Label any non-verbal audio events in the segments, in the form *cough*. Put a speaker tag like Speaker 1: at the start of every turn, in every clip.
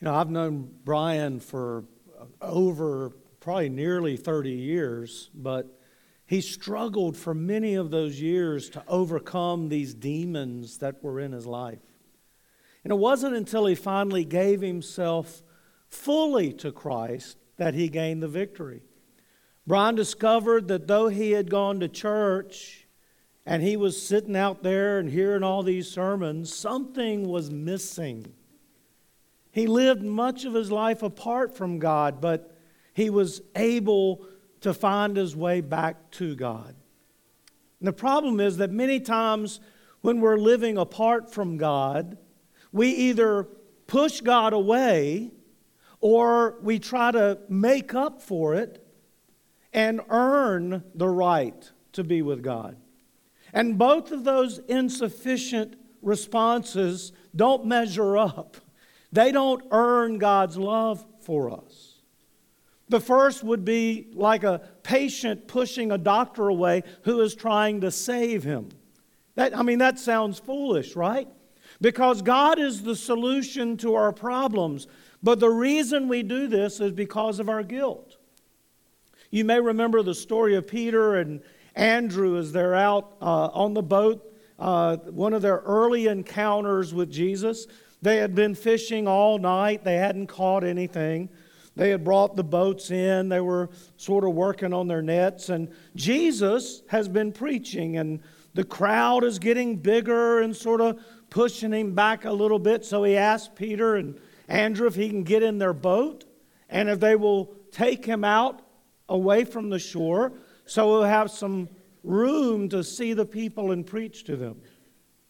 Speaker 1: You know, I've known Brian for over probably nearly 30 years, but he struggled for many of those years to overcome these demons that were in his life. And it wasn't until he finally gave himself fully to Christ that he gained the victory. Brian discovered that though he had gone to church and he was sitting out there and hearing all these sermons, something was missing. He lived much of his life apart from God, but he was able to find his way back to God. And the problem is that many times when we're living apart from God, we either push God away or we try to make up for it and earn the right to be with God. And both of those insufficient responses don't measure up. They don't earn God's love for us. The first would be like a patient pushing a doctor away who is trying to save him. That, I mean, that sounds foolish, right? Because God is the solution to our problems. But the reason we do this is because of our guilt. You may remember the story of Peter and Andrew as they're out uh, on the boat, uh, one of their early encounters with Jesus. They had been fishing all night, they hadn't caught anything. They had brought the boats in, they were sort of working on their nets, and Jesus has been preaching, and the crowd is getting bigger and sort of pushing him back a little bit. So he asked Peter and Andrew if he can get in their boat and if they will take him out away from the shore so he'll have some room to see the people and preach to them.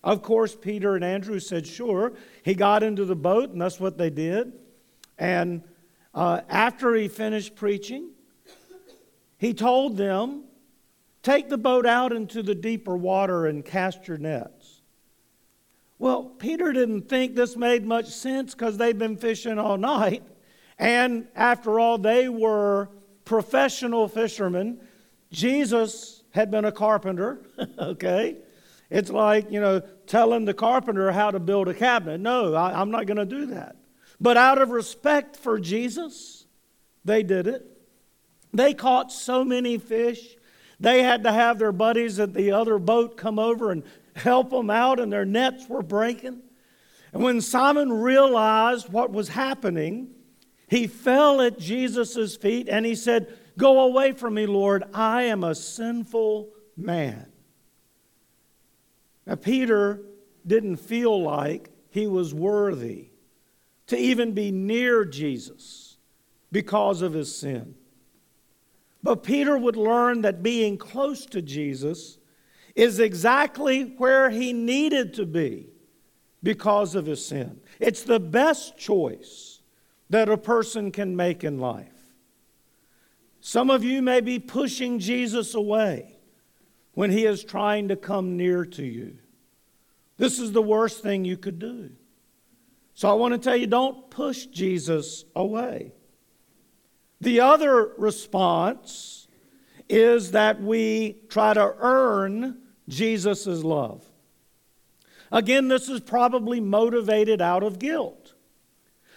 Speaker 1: Of course, Peter and Andrew said, sure. He got into the boat, and that's what they did. And uh, after he finished preaching, he told them, Take the boat out into the deeper water and cast your nets. Well, Peter didn't think this made much sense because they'd been fishing all night. And after all, they were professional fishermen. Jesus had been a carpenter, *laughs* okay? It's like, you know, telling the carpenter how to build a cabinet. No, I, am not going to do that. But out of respect for Jesus, they did it. They caught so many fish. They had to have their buddies at the other boat come over and help them out, and their nets were breaking. And when Simon realized what was happening, he fell at Jesus' feet and he said, Go away from me, Lord. I am a sinful man. Now, Peter didn't feel like he was worthy to even be near Jesus because of his sin. But Peter would learn that being close to Jesus is exactly where he needed to be because of his sin. It's the best choice that a person can make in life. Some of you may be pushing Jesus away when he is trying to come near to you. This is the worst thing you could do. So I want to tell you don't push Jesus away. The other response is that we try to earn Jesus' love. Again, this is probably motivated out of guilt.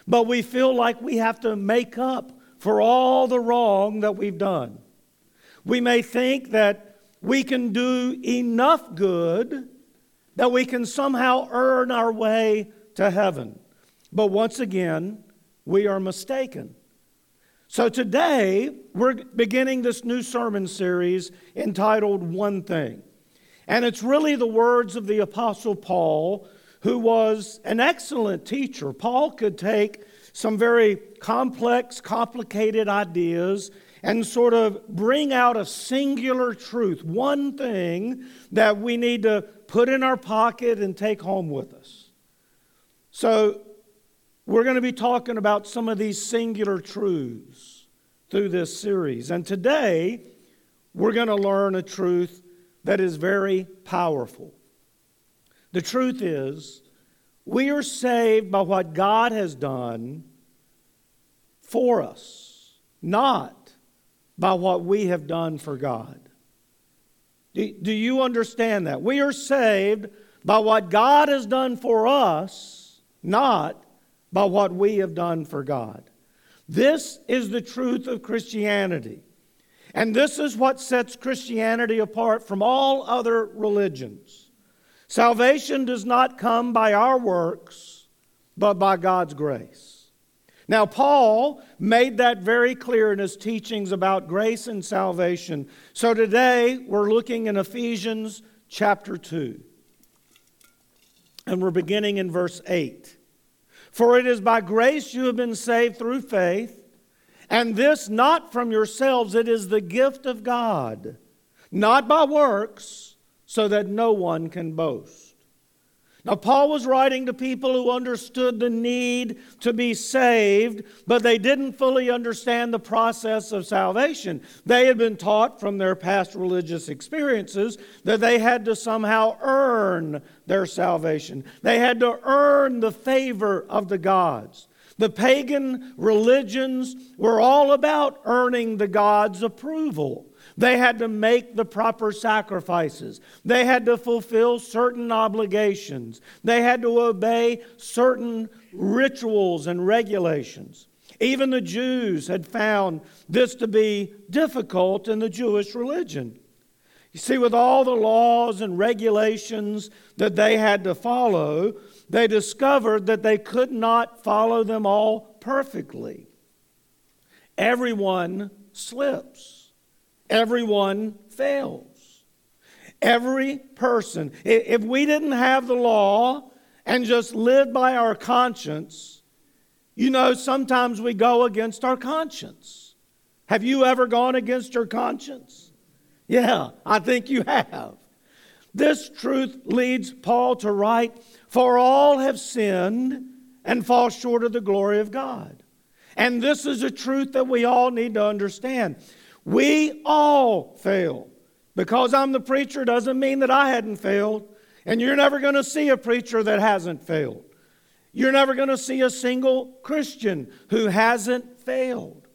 Speaker 1: But we feel like we have to make up for all the wrong that we've done. We may think that we can do enough good that we can somehow earn our way to heaven. But once again, we are mistaken. So today, we're beginning this new sermon series entitled One Thing. And it's really the words of the Apostle Paul, who was an excellent teacher. Paul could take some very complex, complicated ideas and sort of bring out a singular truth, one thing that we need to put in our pocket and take home with us. So, we're going to be talking about some of these singular truths through this series. And today, we're going to learn a truth that is very powerful. The truth is, we are saved by what God has done for us, not by what we have done for God. Do, do you understand that? We are saved by what God has done for us, not by what we have done for God. This is the truth of Christianity. And this is what sets Christianity apart from all other religions. Salvation does not come by our works, but by God's grace. Now, Paul made that very clear in his teachings about grace and salvation. So today we're looking in Ephesians chapter 2. And we're beginning in verse 8. For it is by grace you have been saved through faith, and this not from yourselves, it is the gift of God, not by works, so that no one can boast. Now, Paul was writing to people who understood the need to be saved, but they didn't fully understand the process of salvation. They had been taught from their past religious experiences that they had to somehow earn their salvation, they had to earn the favor of the gods. The pagan religions were all about earning the gods' approval. They had to make the proper sacrifices. They had to fulfill certain obligations. They had to obey certain rituals and regulations. Even the Jews had found this to be difficult in the Jewish religion. You see, with all the laws and regulations that they had to follow, they discovered that they could not follow them all perfectly. Everyone slips. Everyone fails. Every person. If we didn't have the law and just lived by our conscience, you know, sometimes we go against our conscience. Have you ever gone against your conscience? Yeah, I think you have. This truth leads Paul to write, For all have sinned and fall short of the glory of God. And this is a truth that we all need to understand. We all fail. Because I'm the preacher doesn't mean that I hadn't failed. And you're never going to see a preacher that hasn't failed. You're never going to see a single Christian who hasn't failed.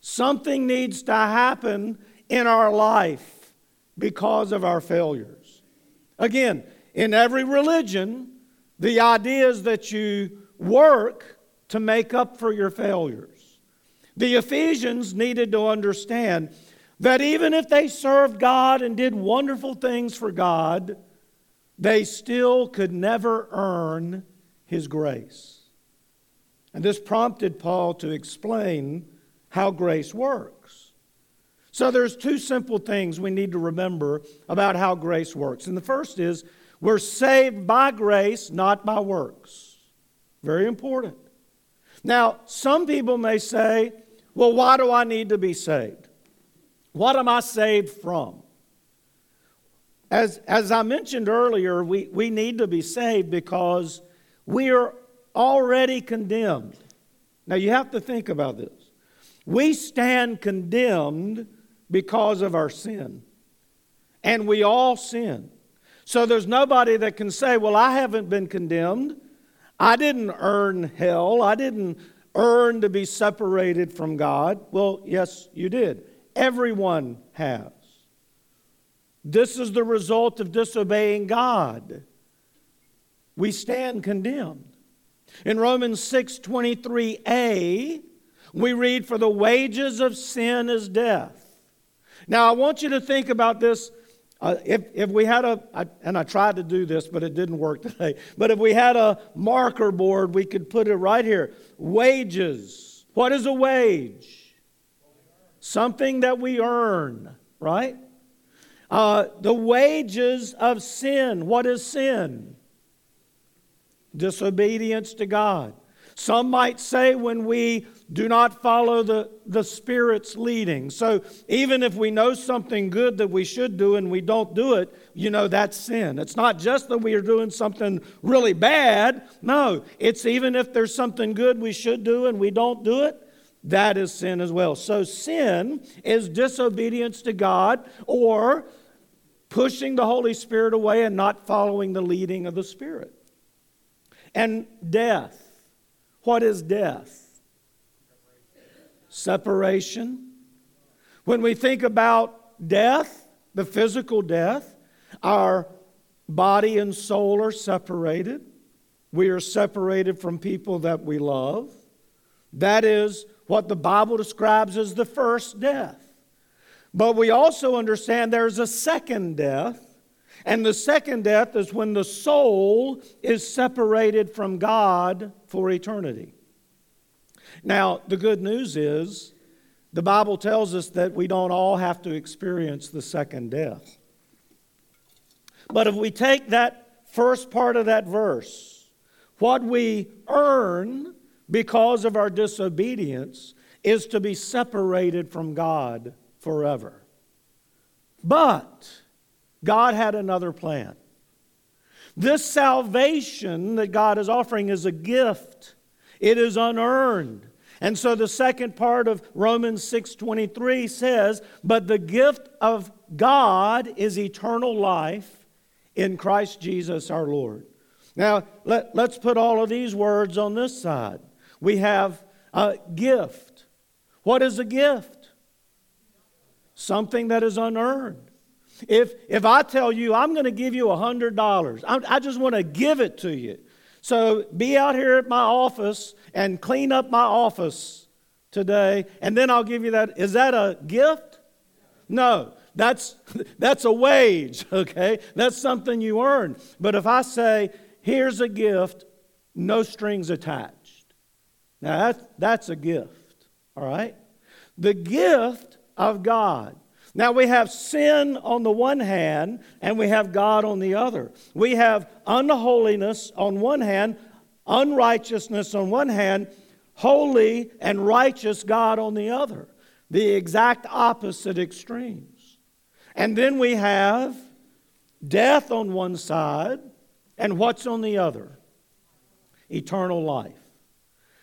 Speaker 1: Something needs to happen in our life because of our failures. Again, in every religion, the idea is that you work to make up for your failures. The Ephesians needed to understand that even if they served God and did wonderful things for God, they still could never earn His grace. And this prompted Paul to explain how grace works. So there's two simple things we need to remember about how grace works. And the first is we're saved by grace, not by works. Very important. Now, some people may say, well, why do I need to be saved? What am I saved from? As, as I mentioned earlier, we, we need to be saved because we are already condemned. Now, you have to think about this. We stand condemned because of our sin, and we all sin. So there's nobody that can say, Well, I haven't been condemned. I didn't earn hell. I didn't earn to be separated from God? Well, yes, you did. Everyone has. This is the result of disobeying God. We stand condemned. In Romans 6:23a, we read for the wages of sin is death. Now, I want you to think about this uh, if, if we had a, I, and I tried to do this, but it didn't work today, but if we had a marker board, we could put it right here. Wages. What is a wage? Something that we earn, right? Uh, the wages of sin. What is sin? Disobedience to God. Some might say when we do not follow the, the Spirit's leading. So even if we know something good that we should do and we don't do it, you know, that's sin. It's not just that we are doing something really bad. No, it's even if there's something good we should do and we don't do it, that is sin as well. So sin is disobedience to God or pushing the Holy Spirit away and not following the leading of the Spirit. And death. What is death? separation. When we think about death, the physical death, our body and soul are separated. we are separated from people that we love. That is what the Bible describes as the first death. But we also understand there's a second death. And the second death is when the soul is separated from God for eternity. Now, the good news is the Bible tells us that we don't all have to experience the second death. But if we take that first part of that verse, what we earn because of our disobedience is to be separated from God forever. But God had another plan. This salvation that God is offering is a gift. It is unearned. And so the second part of Romans 6:23 says, "But the gift of God is eternal life in Christ Jesus our Lord." Now, let, let's put all of these words on this side. We have a gift. What is a gift? Something that is unearned. If, if I tell you I'm going to give you $100, I, I just want to give it to you. So be out here at my office and clean up my office today, and then I'll give you that. Is that a gift? No. That's, *laughs* that's a wage, *laughs* okay? That's something you earn. But if I say, here's a gift, no strings attached. Now that's, that's a gift, all right? The gift of God now we have sin on the one hand, and we have God on the other. We have unholiness on one hand, unrighteousness on one hand, holy and righteous God on the other. The exact opposite extremes. And then we have death on one side, and what's on the other? Eternal life.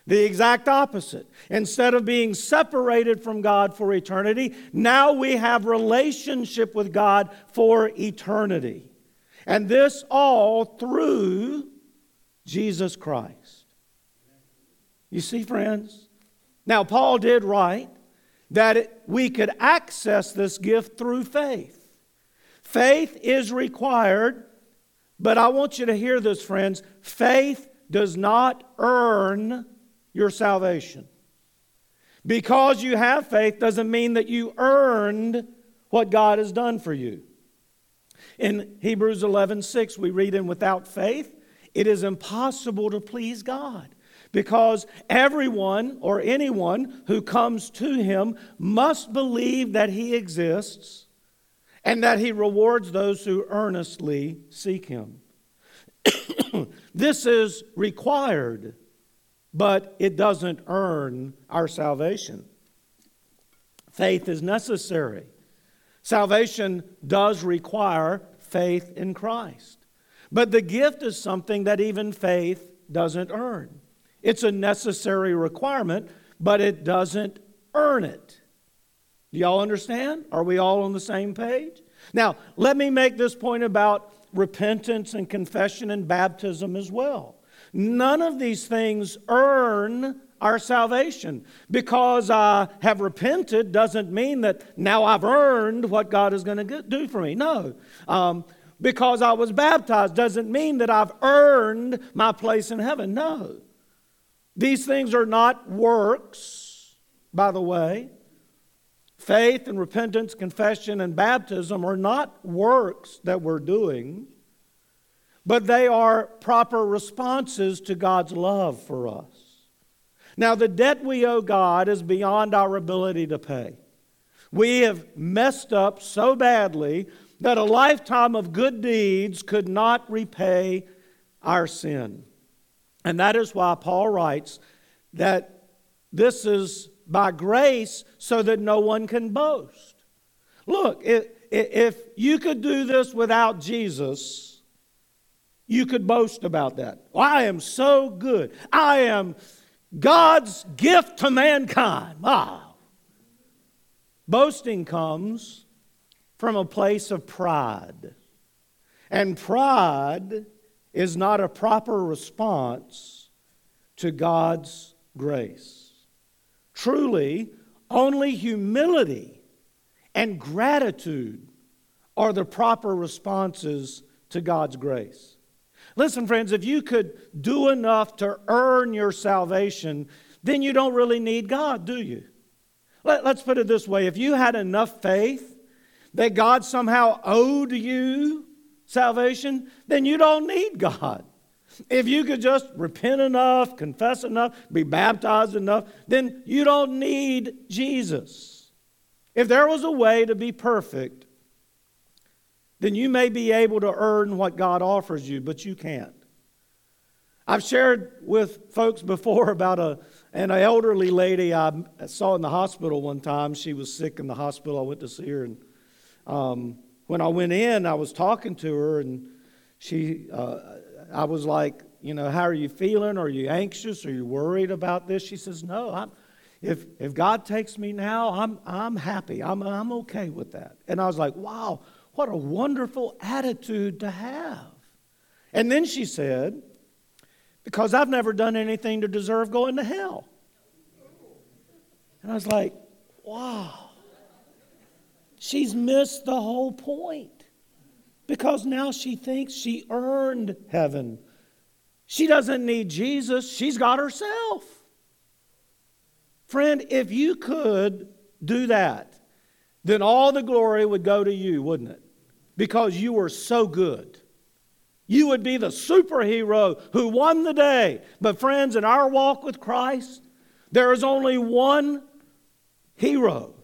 Speaker 1: The exact opposite. Instead of being separated from God for eternity, now we have relationship with God for eternity. And this all through Jesus Christ. You see, friends? Now, Paul did write that it, we could access this gift through faith. Faith is required, but I want you to hear this, friends. Faith does not earn your salvation. Because you have faith doesn't mean that you earned what God has done for you. In Hebrews 11 6, we read, And without faith, it is impossible to please God. Because everyone or anyone who comes to him must believe that he exists and that he rewards those who earnestly seek him. *coughs* this is required but it doesn't earn our salvation. Faith is necessary. Salvation does require faith in Christ. But the gift is something that even faith doesn't earn. It's a necessary requirement, but it doesn't earn it. Do y'all understand? Are we all on the same page? Now, let me make this point about repentance and confession and baptism as well. None of these things earn our salvation. Because I have repented doesn't mean that now I've earned what God is going to do for me. No. Um, because I was baptized doesn't mean that I've earned my place in heaven. No. These things are not works, by the way. Faith and repentance, confession, and baptism are not works that we're doing but they are proper responses to God's love for us. Now, the debt we owe God is beyond our ability to pay. We have messed up so badly that a lifetime of good deeds could not repay our sin. And that is why Paul writes that this is by grace so that no one can boast. Look, if you could do this without Jesus, you could boast about that. I am so good. I am God's gift to mankind. Ah. Boasting comes from a place of pride. And pride is not a proper response to God's grace. Truly, only humility and gratitude are the proper responses to God's grace. Listen, friends, if you could do enough to earn your salvation, then you don't really need God, do you? Let, us put it this way if you had enough faith that God somehow owed you salvation, then you don't need God. If you could just repent enough, confess enough, be baptized enough, then you don't need Jesus. If there was a way to be perfect, then you may be able to earn what God offers you, but you can't. I've shared with folks before *laughs* about a, an elderly lady I saw in the hospital one time. She was sick in the hospital. I went to see her, and um, when I went in, I was talking to her, and she, uh, I was like, you know, how are you feeling? Are you anxious? Are you worried about this? She says, no. I'm, if if God takes me now, I'm I'm happy. I'm I'm okay with that. And I was like, wow, what a wonderful attitude to have. And then she said, because I've never done anything to deserve going to hell. And I was like, wow. She's missed the whole point because now she thinks she earned heaven. She doesn't need Jesus, she's got herself. Friend, if you could do that, then all the glory would go to you, wouldn't it? Because you were so good. You would be the superhero who won the day. But, friends, in our walk with Christ, there is only one hero.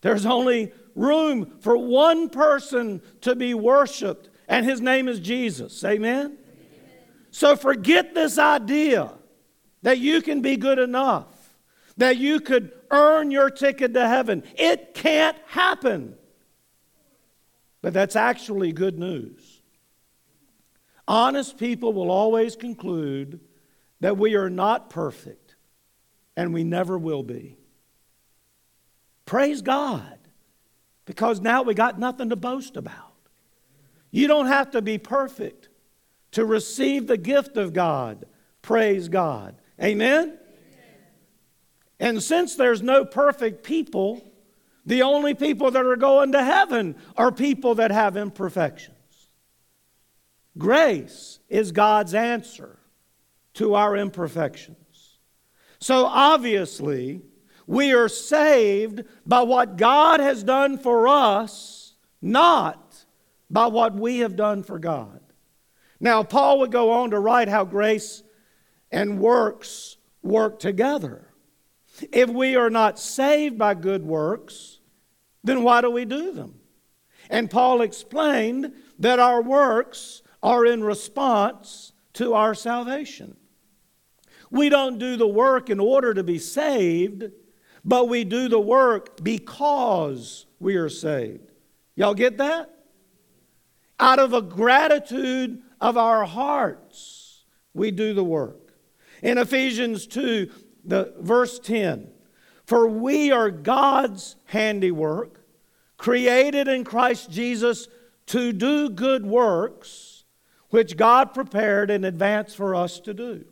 Speaker 1: There's only room for one person to be worshiped, and his name is Jesus. Amen? Amen? So forget this idea that you can be good enough, that you could earn your ticket to heaven. It can't happen. But that's actually good news. Honest people will always conclude that we are not perfect, and we never will be. Praise God because now we got nothing to boast about. You don't have to be perfect to receive the gift of God. Praise God. Amen? And since there's no perfect people, the only people that are going to heaven are people that have imperfections. Grace is God's answer to our imperfections. So obviously, we are saved by what God has done for us, not by what we have done for God. Now, Paul would go on to write how grace and works work together. If we are not saved by good works, then why do we do them? And Paul explained that our works are in response to our salvation. We don't do the work in order to be saved but we do the work because we are saved. Y'all get that? Out of a gratitude of our hearts, we do the work. In Ephesians 2, the verse 10, for we are God's handiwork, created in Christ Jesus to do good works, which God prepared in advance for us to do.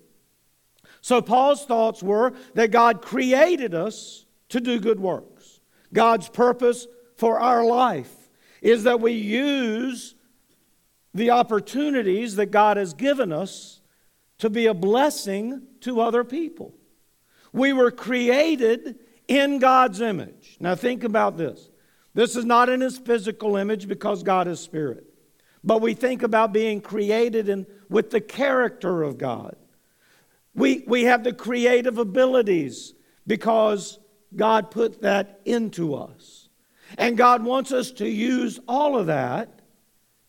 Speaker 1: So Paul's thoughts were that God created us to do good works. God's purpose for our life is that we use the opportunities that God has given us to be a blessing to other people. We were created in God's image. Now, think about this. This is not in his physical image because God is spirit, but we think about being created in, with the character of God. We, we have the creative abilities because God put that into us. And God wants us to use all of that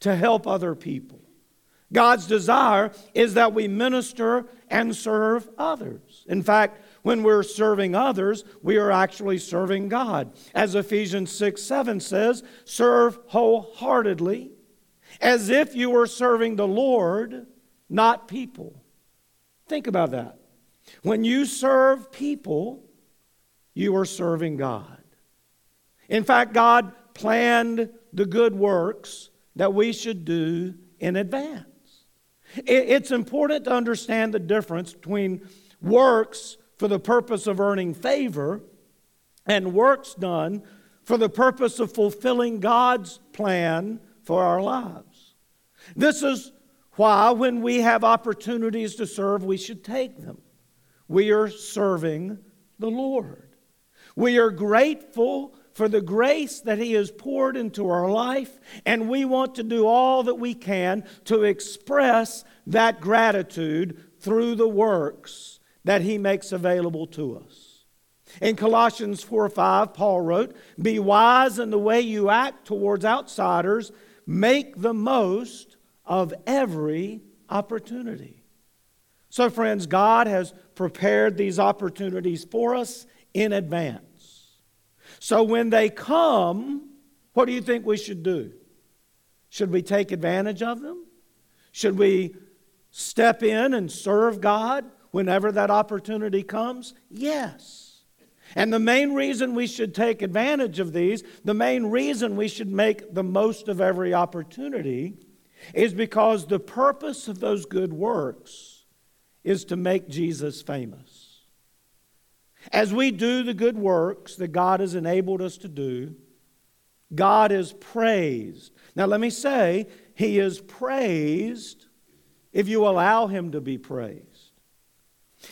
Speaker 1: to help other people. God's desire is that we minister and serve others. In fact, when we're serving others, we are actually serving God. As Ephesians 6 7 says, serve wholeheartedly, as if you were serving the Lord, not people. Think about that. When you serve people, you are serving God. In fact, God planned the good works that we should do in advance. It's important to understand the difference between works for the purpose of earning favor and works done for the purpose of fulfilling God's plan for our lives. This is why, when we have opportunities to serve, we should take them. We are serving the Lord. We are grateful for the grace that He has poured into our life, and we want to do all that we can to express that gratitude through the works that He makes available to us. In Colossians 4 5, Paul wrote, Be wise in the way you act towards outsiders, make the most of every opportunity. So, friends, God has prepared these opportunities for us in advance. So when they come, what do you think we should do? Should we take advantage of them? Should we step in and serve God whenever that opportunity comes? Yes. And the main reason we should take advantage of these, the main reason we should make the most of every opportunity, is because the purpose of those good works is to make Jesus famous. As we do the good works that God has enabled us to do, God is praised. Now, let me say, He is praised if you allow Him to be praised.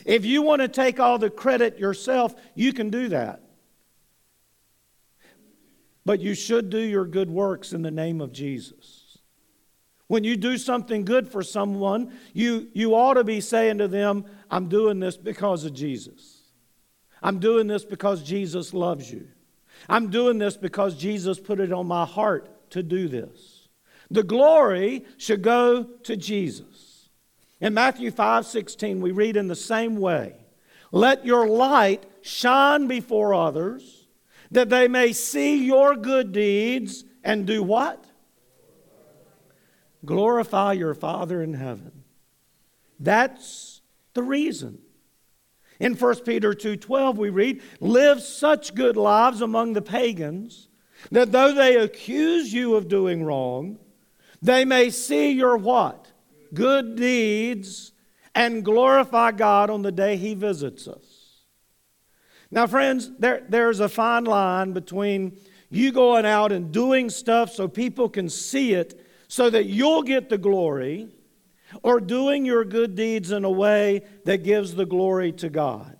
Speaker 1: If you want to take all the credit yourself, you can do that. But you should do your good works in the name of Jesus. When you do something good for someone, you, you ought to be saying to them, I'm doing this because of Jesus. I'm doing this because Jesus loves you. I'm doing this because Jesus put it on my heart to do this. The glory should go to Jesus. In Matthew 5 16, we read in the same way Let your light shine before others, that they may see your good deeds and do what? Glorify your Father in heaven. That's the reason. In 1 Peter 2:12 we read, "Live such good lives among the pagans that though they accuse you of doing wrong, they may see your what? Good deeds and glorify God on the day he visits us." Now friends, there, there's a fine line between you going out and doing stuff so people can see it so that you'll get the glory or doing your good deeds in a way that gives the glory to God.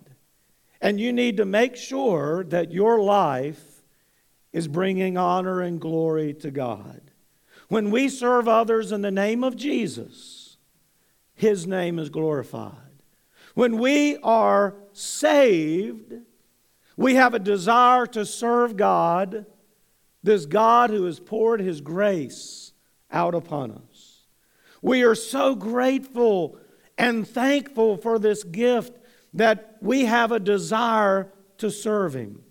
Speaker 1: And you need to make sure that your life is bringing honor and glory to God. When we serve others in the name of Jesus, His name is glorified. When we are saved, we have a desire to serve God, this God who has poured His grace out upon us. We are so grateful and thankful for this gift that we have a desire to serve Him.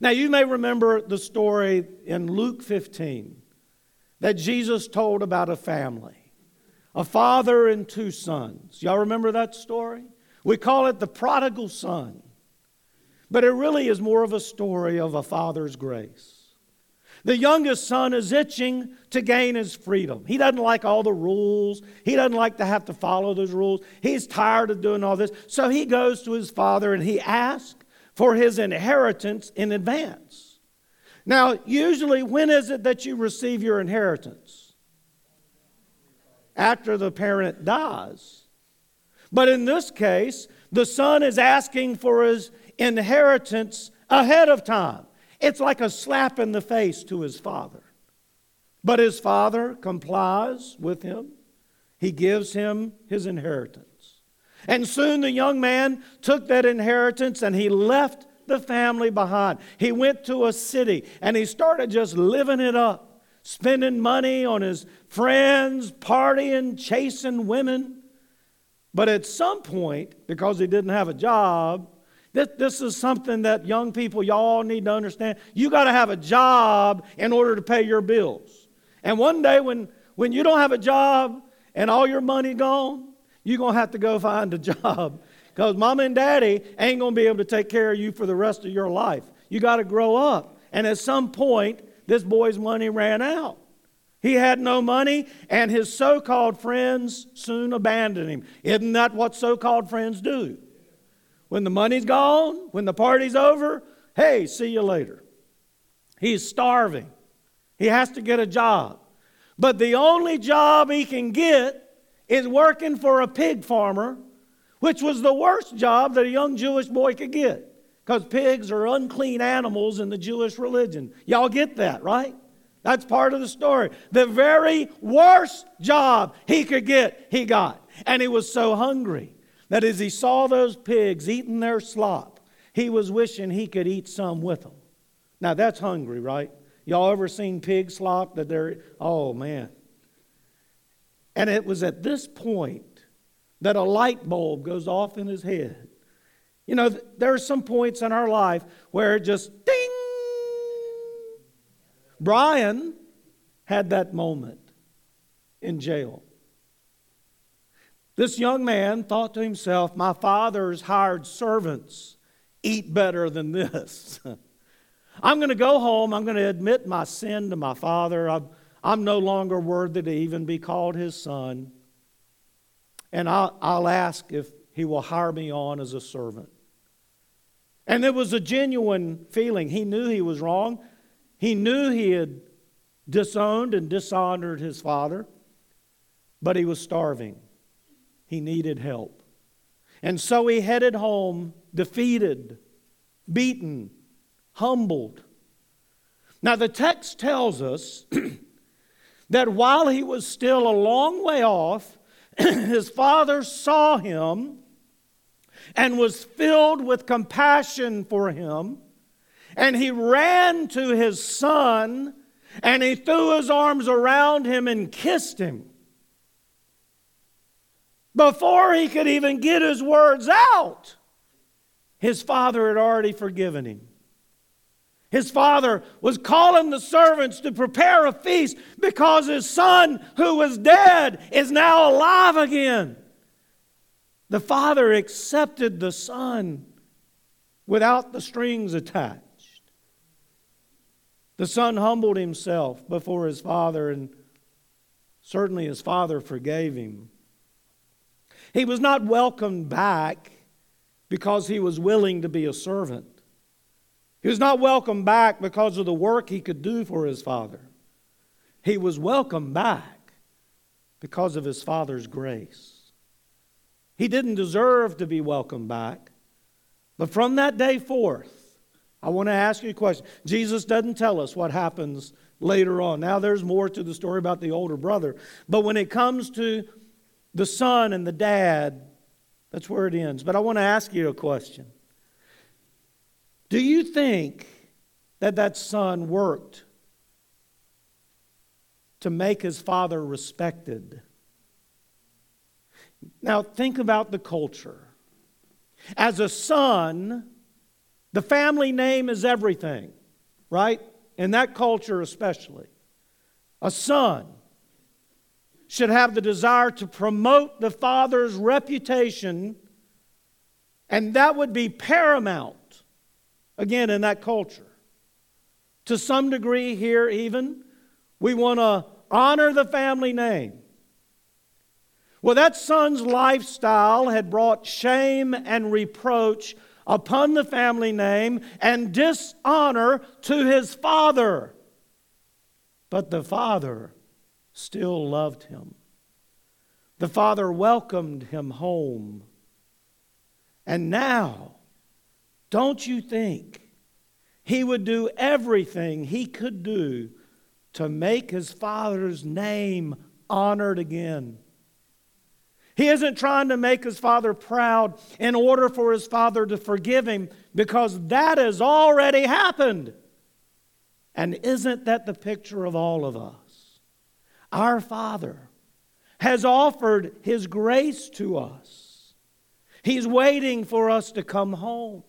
Speaker 1: Now, you may remember the story in Luke 15 that Jesus told about a family, a father and two sons. Y'all remember that story? We call it the prodigal son, but it really is more of a story of a father's grace. The youngest son is itching to gain his freedom. He doesn't like all the rules. He doesn't like to have to follow those rules. He's tired of doing all this. So he goes to his father and he asks for his inheritance in advance. Now, usually, when is it that you receive your inheritance? After the parent dies. But in this case, the son is asking for his inheritance ahead of time. It's like a slap in the face to his father. But his father complies with him, he gives him his inheritance. And soon the young man took that inheritance and he left the family behind. He went to a city and he started just living it up, spending money on his friends, partying, chasing women. But at some point, because he didn't have a job, this, this is something that young people, y'all need to understand. You got to have a job in order to pay your bills. And one day when, when you don't have a job and all your money gone, you're going to have to go find a *laughs* job because mama and daddy ain't going to be able to take care of you for the rest of your life. You got to grow up. And at some point, this boy's money ran out. He had no money, and his so called friends soon abandoned him. Isn't that what so called friends do? When the money's gone, when the party's over, hey, see you later. He's starving. He has to get a job. But the only job he can get is working for a pig farmer, which was the worst job that a young Jewish boy could get because pigs are unclean animals in the Jewish religion. Y'all get that, right? That's part of the story. The very worst job he could get, he got. And he was so hungry that as he saw those pigs eating their slop, he was wishing he could eat some with them. Now that's hungry, right? Y'all ever seen pig slop that they're, oh man. And it was at this point that a light bulb goes off in his head. You know, there are some points in our life where it just ding. Brian had that moment in jail. This young man thought to himself, My father's hired servants eat better than this. *laughs* I'm going to go home. I'm going to admit my sin to my father. I'm, I'm no longer worthy to even be called his son. And I'll, I'll ask if he will hire me on as a servant. And it was a genuine feeling. He knew he was wrong. He knew he had disowned and dishonored his father, but he was starving. He needed help. And so he headed home defeated, beaten, humbled. Now, the text tells us *clears throat* that while he was still a long way off, *clears throat* his father saw him and was filled with compassion for him. And he ran to his son and he threw his arms around him and kissed him. Before he could even get his words out, his father had already forgiven him. His father was calling the servants to prepare a feast because his son, who was dead, is now alive again. The father accepted the son without the strings attached. The son humbled himself before his father, and certainly his father forgave him. He was not welcomed back because he was willing to be a servant. He was not welcomed back because of the work he could do for his father. He was welcomed back because of his father's grace. He didn't deserve to be welcomed back. But from that day forth, I want to ask you a question. Jesus doesn't tell us what happens later on. Now, there's more to the story about the older brother. But when it comes to the son and the dad, that's where it ends. But I want to ask you a question. Do you think that that son worked to make his father respected? Now, think about the culture. As a son, the family name is everything, right? In that culture, especially. A son should have the desire to promote the father's reputation, and that would be paramount, again, in that culture. To some degree, here even, we want to honor the family name. Well, that son's lifestyle had brought shame and reproach upon the family name and dishonor to his father. But the father still loved him. The father welcomed him home. And now, don't you think he would do everything he could do to make his father's name honored again? He isn't trying to make his father proud in order for his father to forgive him because that has already happened. And isn't that the picture of all of us? Our Father has offered his grace to us, he's waiting for us to come home.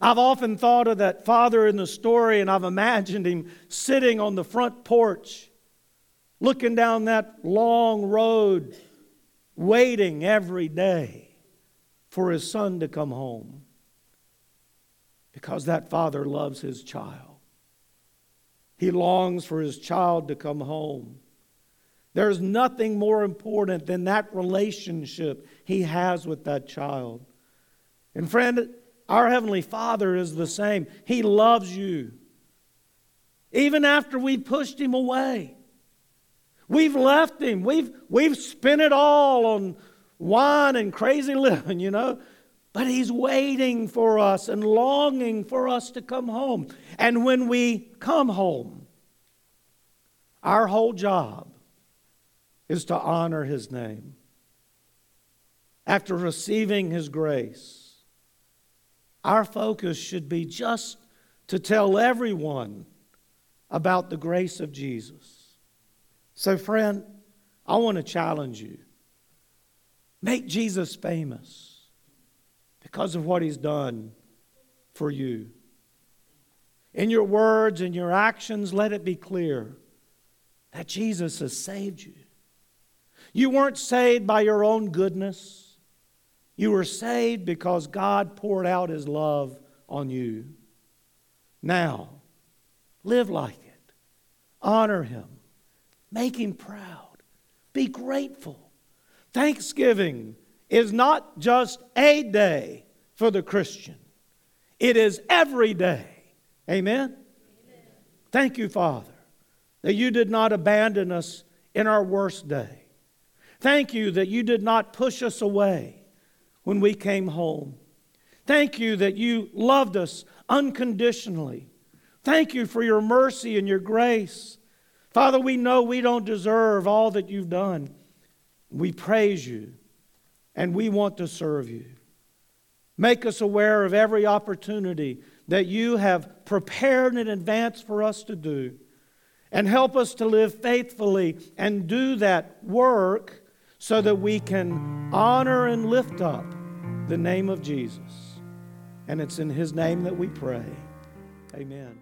Speaker 1: I've often thought of that father in the story, and I've imagined him sitting on the front porch, looking down that long road waiting every day for his son to come home because that father loves his child. He longs for his child to come home. There's nothing more important than that relationship he has with that child. And friend, our Heavenly Father is the same. He loves you. Even after we pushed him away, We've left him. We've, we've spent it all on wine and crazy *laughs* living, you know. But he's waiting for us and longing for us to come home. And when we come home, our whole job is to honor his name. After receiving his grace, our focus should be just to tell everyone about the grace of Jesus. So, friend, I want to challenge you. Make Jesus famous because of what he's done for you. In your words and your actions, let it be clear that Jesus has saved you. You weren't saved by your own goodness. You were saved because God poured out his love on you. Now, live like it. Honor him. Make him proud. Be grateful. Thanksgiving is not just a day for the Christian, it is every day. Amen? Amen? Thank you, Father, that you did not abandon us in our worst day. Thank you that you did not push us away when we came home. Thank you that you loved us unconditionally. Thank you for your mercy and your grace. Father, we know we don't deserve all that you've done. We praise you and we want to serve you. Make us aware of every opportunity that you have prepared in advance for us to do. And help us to live faithfully and do that work so that we can honor and lift up the name of Jesus. And it's in his name that we pray. Amen.